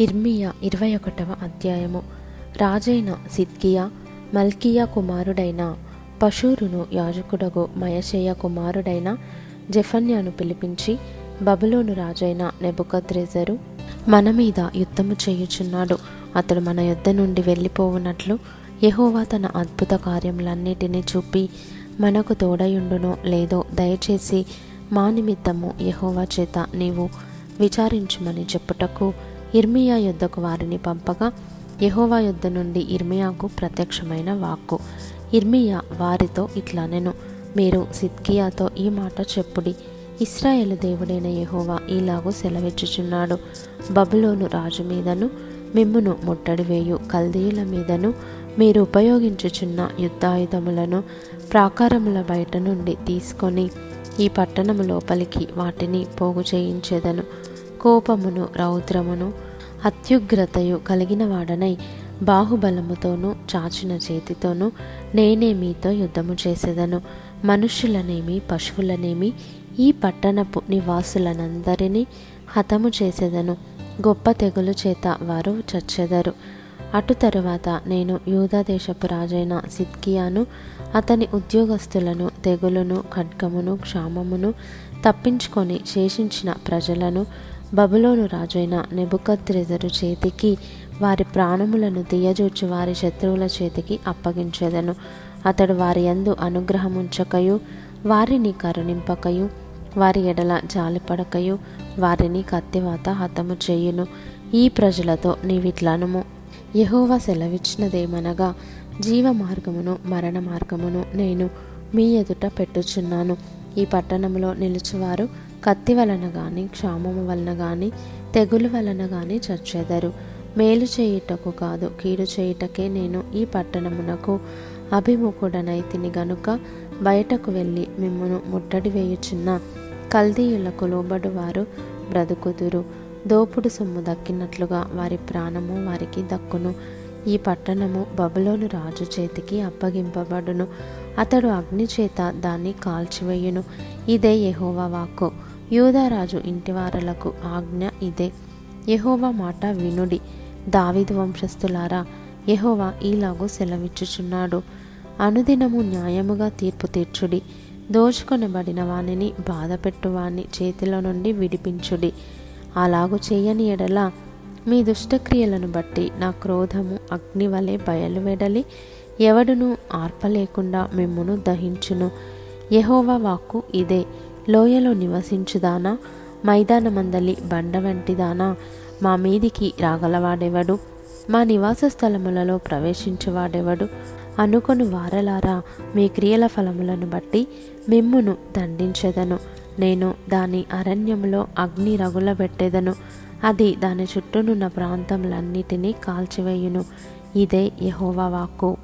ఇర్మియా ఇరవై ఒకటవ అధ్యాయము. రాజైన సిద్కియా మల్కియా కుమారుడైన పశూరును యాజకుడగు మయశేయ కుమారుడైన జెఫన్యాను పిలిపించి బబులోను రాజైన నెబుకద్రెజరు మన మీద యుద్ధము చేయుచున్నాడు. అతడు మన యుద్ధ నుండి వెళ్ళిపోవునట్లు యహోవా తన అద్భుత కార్యములన్నిటినీ చూపి మనకు తోడయుండునో లేదో దయచేసి మా నిమిత్తము యహోవా చేత నీవు విచారించుమని చెప్పుటకు ఇర్మియా యుద్ధకు వారిని పంపగా యహోవా యుద్ధ నుండి ఇర్మియాకు ప్రత్యక్షమైన వాక్కు. ఇర్మియా వారితో ఇట్లా నేను మీరు సిద్కియాతో ఈ మాట చెప్పుడి. ఇస్రాయేల్ దేవుడైన యహోవా ఇలాగూ సెలవిచ్చుచున్నాడు. బబులోను రాజు మీదను మిమ్మును ముట్టడి వేయు. కల్దీయుల మీదను మీరు ఉపయోగించుచున్న యుద్ధాయుధములను ప్రాకారముల బయట నుండి తీసుకొని ఈ పట్టణము లోపలికి వాటిని పోగు చేయించేదను కోపమును రౌద్రమును అత్యుగ్రతయు కలిగిన వాడనై బాహుబలముతోనూ చాచిన చేతితోనూ నేనే మీతో యుద్ధము చేసేదను. మనుష్యులనేమి పశువులనేమి ఈ పట్టణపు నివాసులనందరినీ హతము చేసేదను. గొప్ప తెగులు చేత వారు చచ్చెదరు. అటు తరువాత నేను యూదాదేశపు రాజైన సిద్కియాను అతని ఉద్యోగస్తులను తెగులును ఖడ్గమును క్షామమును తప్పించుకొని శేషించిన ప్రజలను బబులోను రాజైన నెబుకద్రెజరు చేతికి వారి ప్రాణములను తీయజూచి వారి శత్రువుల చేతికి అప్పగించేదను. అతడు వారి యందు అనుగ్రహముంచకయు వారిని కరుణింపకయు వారి ఎడల జాలిపడకయు వారిని కత్తివాత హతము చేయును. ఈ ప్రజలతో నీవిట్లనుము. యహోవ సెలవిచ్చినదేమనగా జీవ మార్గమును మరణ మార్గమును నేను మీ ఎదుట పెట్టుచున్నాను. ఈ పట్టణంలో నిలుచువారు కత్తి వలన గాని క్షామము వలన గాని తెగులు వలన గాని చచ్చెదరు. మేలు చేయుటకు కాదు కీడు చేయుటకే నేను ఈ పట్టణమునకు అభిముఖుడనైతిని గనుక బయటకు వెళ్ళి మిమ్మును ముట్టడి వేయుచున్న కల్దీయులకు లోబడువారు బ్రతుకుదురు. దోపుడు సొమ్ము దక్కినట్లుగా వారి ప్రాణము వారికి దక్కును. ఈ పట్టణము బబులోను రాజు చేతికి అప్పగింపబడును. అతడు అగ్ని చేత దాన్ని కాల్చివేయును. ఇదే యహోవా వాక్కు. యూదరాజు ఇంటివారలకు ఆజ్ఞ ఇదే. యహోవా మాట వినుడి. దావిదు వంశస్థులారా యహోవా ఈలాగూ సెలవిచ్చుచున్నాడు. అనుదినము న్యాయముగా తీర్పు తీర్చుడి. దోచుకొనబడిన వానిని బాధపెట్టువాని చేతిలో నుండి విడిపించుడి. అలాగు చేయని ఎడల మీ దుష్టక్రియలను బట్టి నా క్రోధము అగ్ని వలె బయలువెడలి ఎవడును ఆర్పలేకుండా మిమ్మును దహించును. యహోవా వాక్కు ఇదే. లోయలో నివసించుదానా? మైదానమందలి బండ వంటిదానా? మా మీదికి రాగలవాడెవడు? మా నివాస స్థలములలో ప్రవేశించువాడెవడు? అనుకొని వారలారా మీ క్రియల ఫలములను బట్టి మిమ్మును దండించెదను. నేను దాని అరణ్యములో అగ్ని రగులబెట్టెదను. అది దాని చుట్టూనున్న ప్రాంతములన్నిటినీ కాల్చివేయును. ఇదే యహోవా వాక్కు.